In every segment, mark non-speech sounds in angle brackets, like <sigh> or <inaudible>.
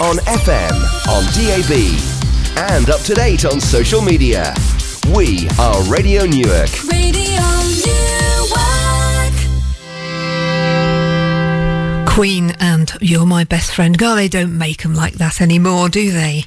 on FM, on DAB, and up to date on social media. We are Radio Newark. Radio Newark. Queen and You're My Best Friend. God, they don't make them like that anymore, do they?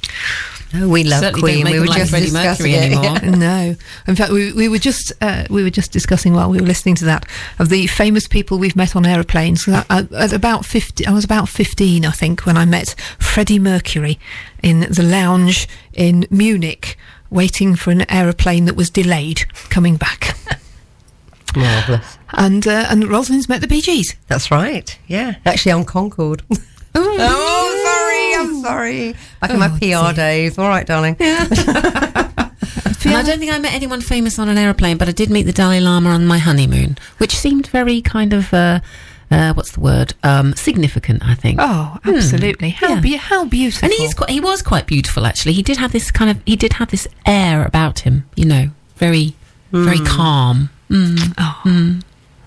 No, we love Certainly Queen. we were like just Freddie discussing Mercury it. anymore. <laughs> no. In fact, we, we were just uh, we were just discussing while we were listening to that of the famous people we've met on aeroplanes. So I, at about fifty, I was about fifteen, I think, when I met Freddie Mercury in the lounge in Munich, waiting for an aeroplane that was delayed coming back. <laughs> Marvellous. And uh, and Rosalind's met the Bee Gees. That's right. Yeah. Actually, on Concorde. <laughs> oh, sorry. I'm sorry. Back in my Oh, PR dear. days. All right, darling. <laughs> <laughs> And I don't think I met anyone famous on an aeroplane, but I did meet the Dalai Lama on my honeymoon, which seemed very kind of, uh, uh, what's the word? Um, significant, I think. Oh, absolutely! How Yeah. be- how beautiful! And he's quite, he was quite beautiful, actually. He did have this kind of, he did have this air about him, you know, very, very calm. Mm. oh,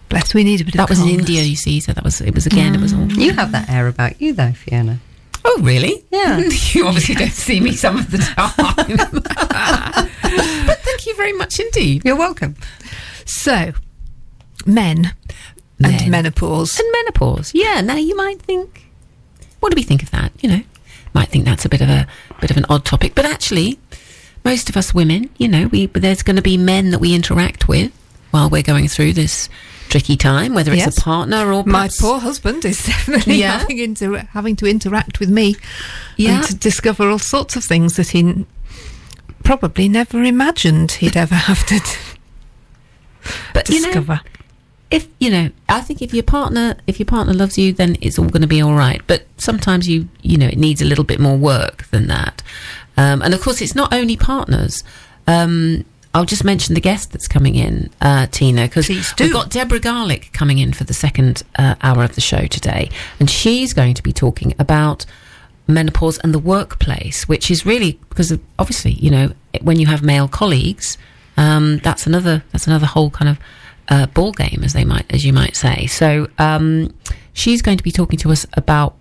bless. We need a bit That of was in. India, you see. So that was, it was again, it was all. You have that air about you, though, Fiona. Oh, really? Yeah. <laughs> you obviously don't see me some of the time. <laughs> but thank you very much indeed. You're welcome. So, men, Men. and menopause. And menopause. Yeah. Now you might think, what do we think of that? You know, might think that's a bit of a bit of an odd topic, but actually, most of us women, you know, we there's going to be men that we interact with while we're going through this tricky time, whether it's Yes. a partner or My poor husband is <laughs> definitely Yeah. having, inter- having to interact with me Yeah. and to discover all sorts of things that he n- probably never imagined he'd ever have to d- but you know, discover. if you know i think if your partner if your partner loves you then it's all going to be all right but sometimes you you know it needs a little bit more work than that um, and of course it's not only partners um, I'll just mention the guest that's coming in, uh, Tina, because we've got Deborah Garlick coming in for the second uh, hour of the show today, and she's going to be talking about menopause and the workplace, which is really because obviously, you know, when you have male colleagues, um, that's another that's another whole kind of uh, ball game, as they might as you might say. So um, she's going to be talking to us about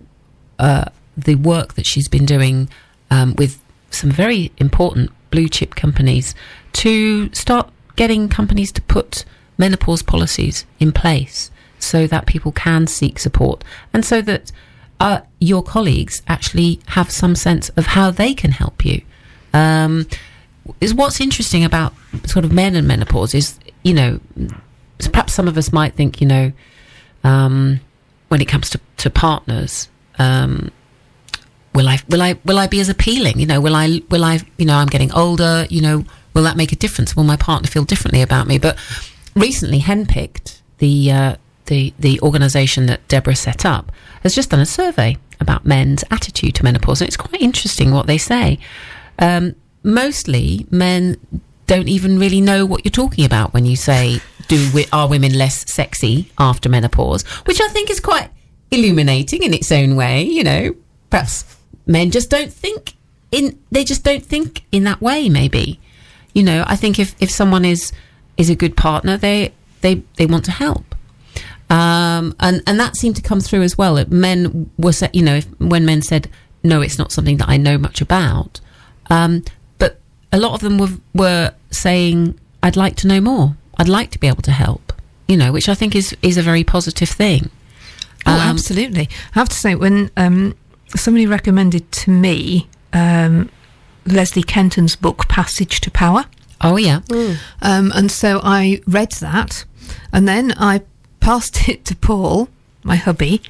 uh, the work that she's been doing um, with some very important blue chip companies to start getting companies to put menopause policies in place so that people can seek support and so that uh, your colleagues actually have some sense of how they can help you. Um, is what's interesting about sort of men and menopause is, you know, perhaps some of us might think, you know, um, when it comes to, to partners, um, will I will I be as appealing? You know, will I will I you know I'm getting older. You know, will that make a difference? Will my partner feel differently about me? But recently, Henpicked, the uh, the the organisation that Deborah set up, has just done a survey about men's attitude to menopause, and it's quite interesting what they say. Um, mostly, men don't even really know what you're talking about when you say, "Do we, are women less sexy after menopause?" Which I think is quite illuminating in its own way. You know, perhaps men just don't think in they just don't think in that way. Maybe, you know, I think if if someone is is a good partner, they they they want to help. Um, and and that seemed to come through as well. Men were, sa- you know, if, when men said, "No, it's not something that I know much about," um, but a lot of them were were saying, "I'd like to know more. I'd like to be able to help." You know, which I think is is a very positive thing. Oh, Um, absolutely. I have to say, when um, somebody recommended to me um, Leslie Kenton's book, Passage to Power, Oh yeah, um, and so I read that, and then I passed <laughs> it to Paul, my hubby,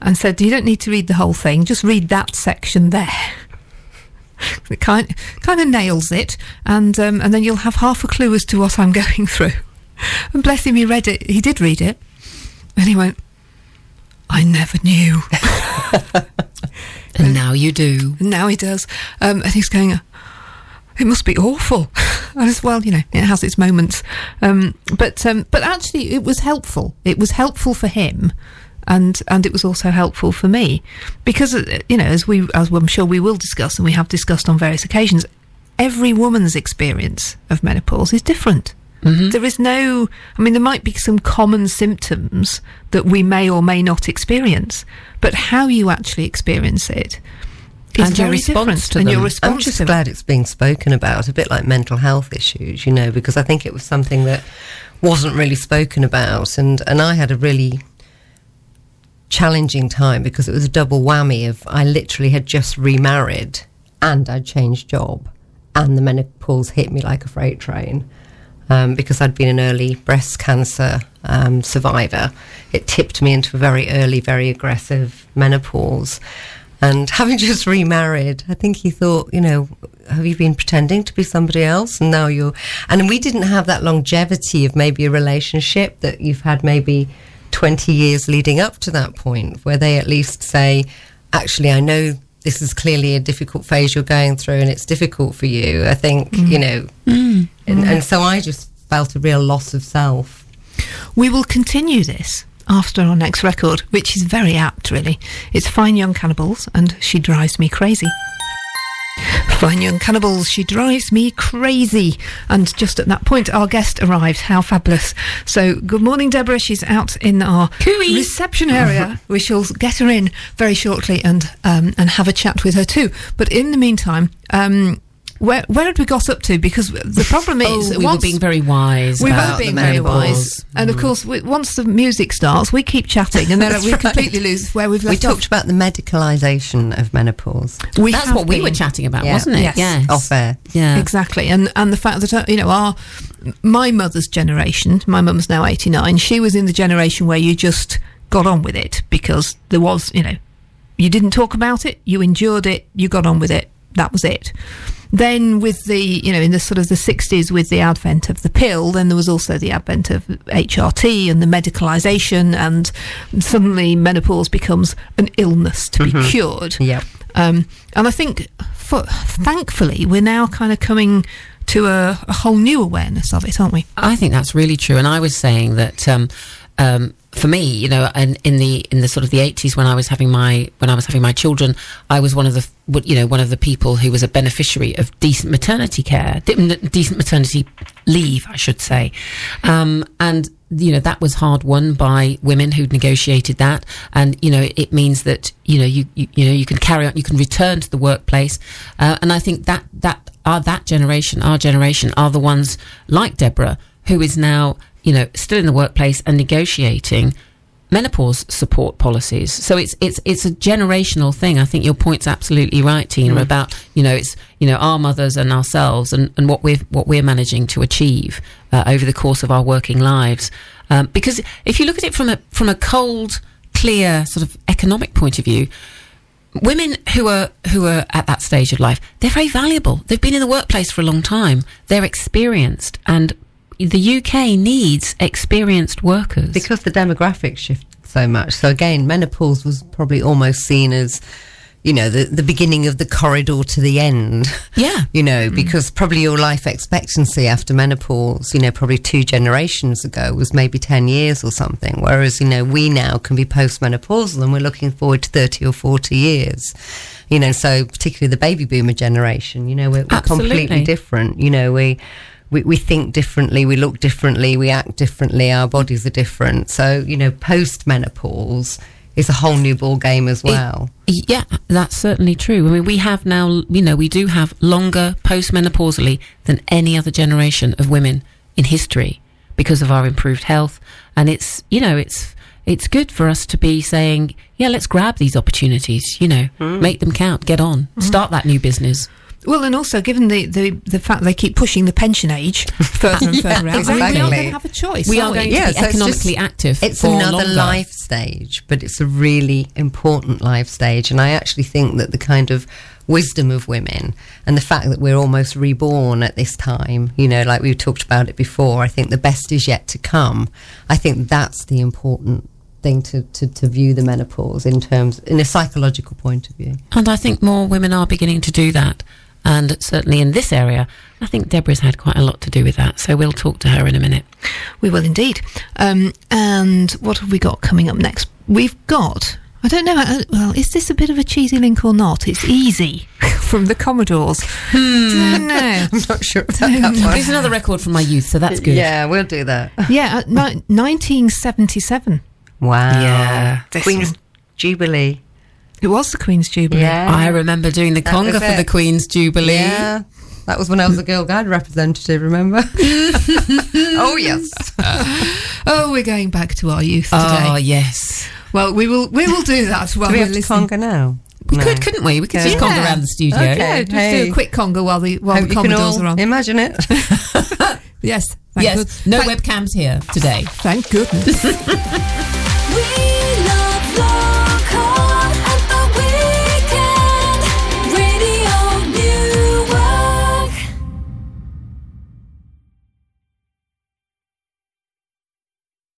and said, "You don't need to read the whole thing; just read that section there." <laughs> it kind kind of nails it, and um, and then you'll have half a clue as to what I'm <laughs> going through. And bless him, he read it. He did read it, and he went, "I never knew." And now you do. And now he does. Um, and he's going, it must be awful. <laughs> and as well, you know, it has its moments. Um, but um, but actually, it was helpful. It was helpful for him. And, and it was also helpful for me because uh, you know as we as I'm sure we will discuss and we have discussed on various occasions every woman's experience of menopause is different Mm-hmm. There is no, I mean, there might be some common symptoms that we may or may not experience, but how you actually experience it is And your very response different, to and your response I'm just glad it's being spoken about, a bit like mental health issues, you know, because I think it was something that wasn't really spoken about, and and I had a really challenging time because it was a double whammy of I literally had just remarried and I'd changed job, and the menopause hit me like a freight train. Um, because I'd been an early breast cancer um, survivor, it tipped me into a very early, very aggressive menopause. And <laughs> having just remarried, I think he thought, you know, have you been pretending to be somebody else? And now you're. And we didn't have that longevity of maybe a relationship that you've had maybe 20 years leading up to that point, where they at least say, actually, I know this is clearly a difficult phase you're going through and it's difficult for you. I think, mm. you know. Mm. And, and mm. so I just felt a real loss of self. We will continue this after our next record, which is very apt, really. It's Fine Young Cannibals and She Drives Me Crazy. Fine Young Cannibals, She Drives Me Crazy. And just at that point, our guest arrived. How fabulous. So, good morning, Deborah. She's out in our Cooey. reception area. <laughs> we shall get her in very shortly and um, and have a chat with her too. But in the meantime, um, where where had we got up to? Because the problem is, Oh, we were being very wise. we about were being very wise, and of course, we, once the music starts, we keep chatting, and then we right. completely lose where we've We left talked about the medicalisation of menopause. We That's what we were chatting about, Yeah. wasn't it? Yes. off air. Yeah. Exactly, and and the fact that uh, you know our my mother's generation, my mum's now eighty nine. She was in the generation where you just got on with it because there was you know you didn't talk about it, you endured it, you got on with it. That was it. Then, with the you know in the sort of the sixties, with the advent of the pill, then there was also the advent of HRT and the medicalisation, and suddenly menopause becomes an illness to be cured. Yep. Um, and I think, for, thankfully, we're now kind of coming to a, a whole new awareness of it, aren't we? I think that's really true. And I was saying that um, um, for me, you know, and in the in the sort of the eighties when I was having my when I was having my children, I was one of the you know one of the people who was a beneficiary of decent maternity care, decent maternity leave, I should say, um, and. You know that was hard won by women who'd negotiated that, and you know it means that you know you you, you know you can carry on, you can return to the workplace, uh, and I think that that our that generation, our generation, are the ones like Deborah who is now, you know, still in the workplace and negotiating menopause support policies. So it's it's it's a generational thing. I think your point's absolutely right, Tina, about you know it's you know our mothers and ourselves and, and what we're what we're managing to achieve uh, over the course of our working lives. Um, because if you look at it from a from a cold, clear sort of economic point of view, women who are who are at that stage of life they're very valuable they've been in the workplace for a long time they're experienced and the UK needs experienced workers because the demographics shift so much. So again, menopause was probably almost seen as, you know, the, the beginning of the corridor to the end. <laughs> Yeah. You know, mm. because probably your life expectancy after menopause, you know, probably two generations ago was maybe 10 years or something. Whereas, you know, we now can be postmenopausal and we're looking forward to 30 or 40 years. You know, so particularly the baby boomer generation, you know, we're, we're completely different. You know, we, we, we think differently, we look differently, we act differently, our bodies are different. So, you know, post menopause is a whole new ball game as well. Yeah, that's certainly true. I mean, we have now, you know, we do have longer postmenopausally than any other generation of women in history because of our improved health. And it's, you know, it's, it's good for us to be saying, yeah, let's grab these opportunities, you know, mm. make them count, get on, mm-hmm. start that new business. Well, and also given the, the, the fact they keep pushing the pension age <laughs> further and Yeah, further out, I mean, we are going to have a choice. We are going Yeah, to be so it's just- economically active. It's for another longer. life stage, but it's a really important life stage. And I actually think that the kind of wisdom of women and the fact that we're almost reborn at this time, you know, like we talked about it before, I think the best is yet to come. I think that's the important thing to, to, to view the menopause in terms, in a psychological point of view. And I think more women are beginning to do that. And certainly in this area, I think Deborah's had quite a lot to do with that. So we'll talk to her in a minute. We will indeed. Um, and what have we got coming up next? We've got. I don't know. uh, Well, is this a bit of a cheesy link or not? It's easy <laughs> from the Commodores. Don't know. <laughs> I'm not sure about that <laughs> one. There's another record from my youth, so that's good. Yeah, we'll do that. Yeah, uh, ni- 1977. Wow. Yeah. This Queen's one. Jubilee. It was the Queen's Jubilee. I remember doing the That conga for the. Queen's Jubilee. Yeah. That was when I was a Girl Guide representative, remember? <laughs> oh, yes. <laughs> Oh, we're going back to our youth ah, today. Oh yes, Well, we will we will do that while Do we we're have listening. conga now? we No. could, couldn't we? We could just Yeah. conga around the studio. Okay. Yeah, just do a quick conga while the while Hope the Commodores are on. imagine it. <laughs> Yes, Yes, good- no thank, webcams here today. Thank goodness.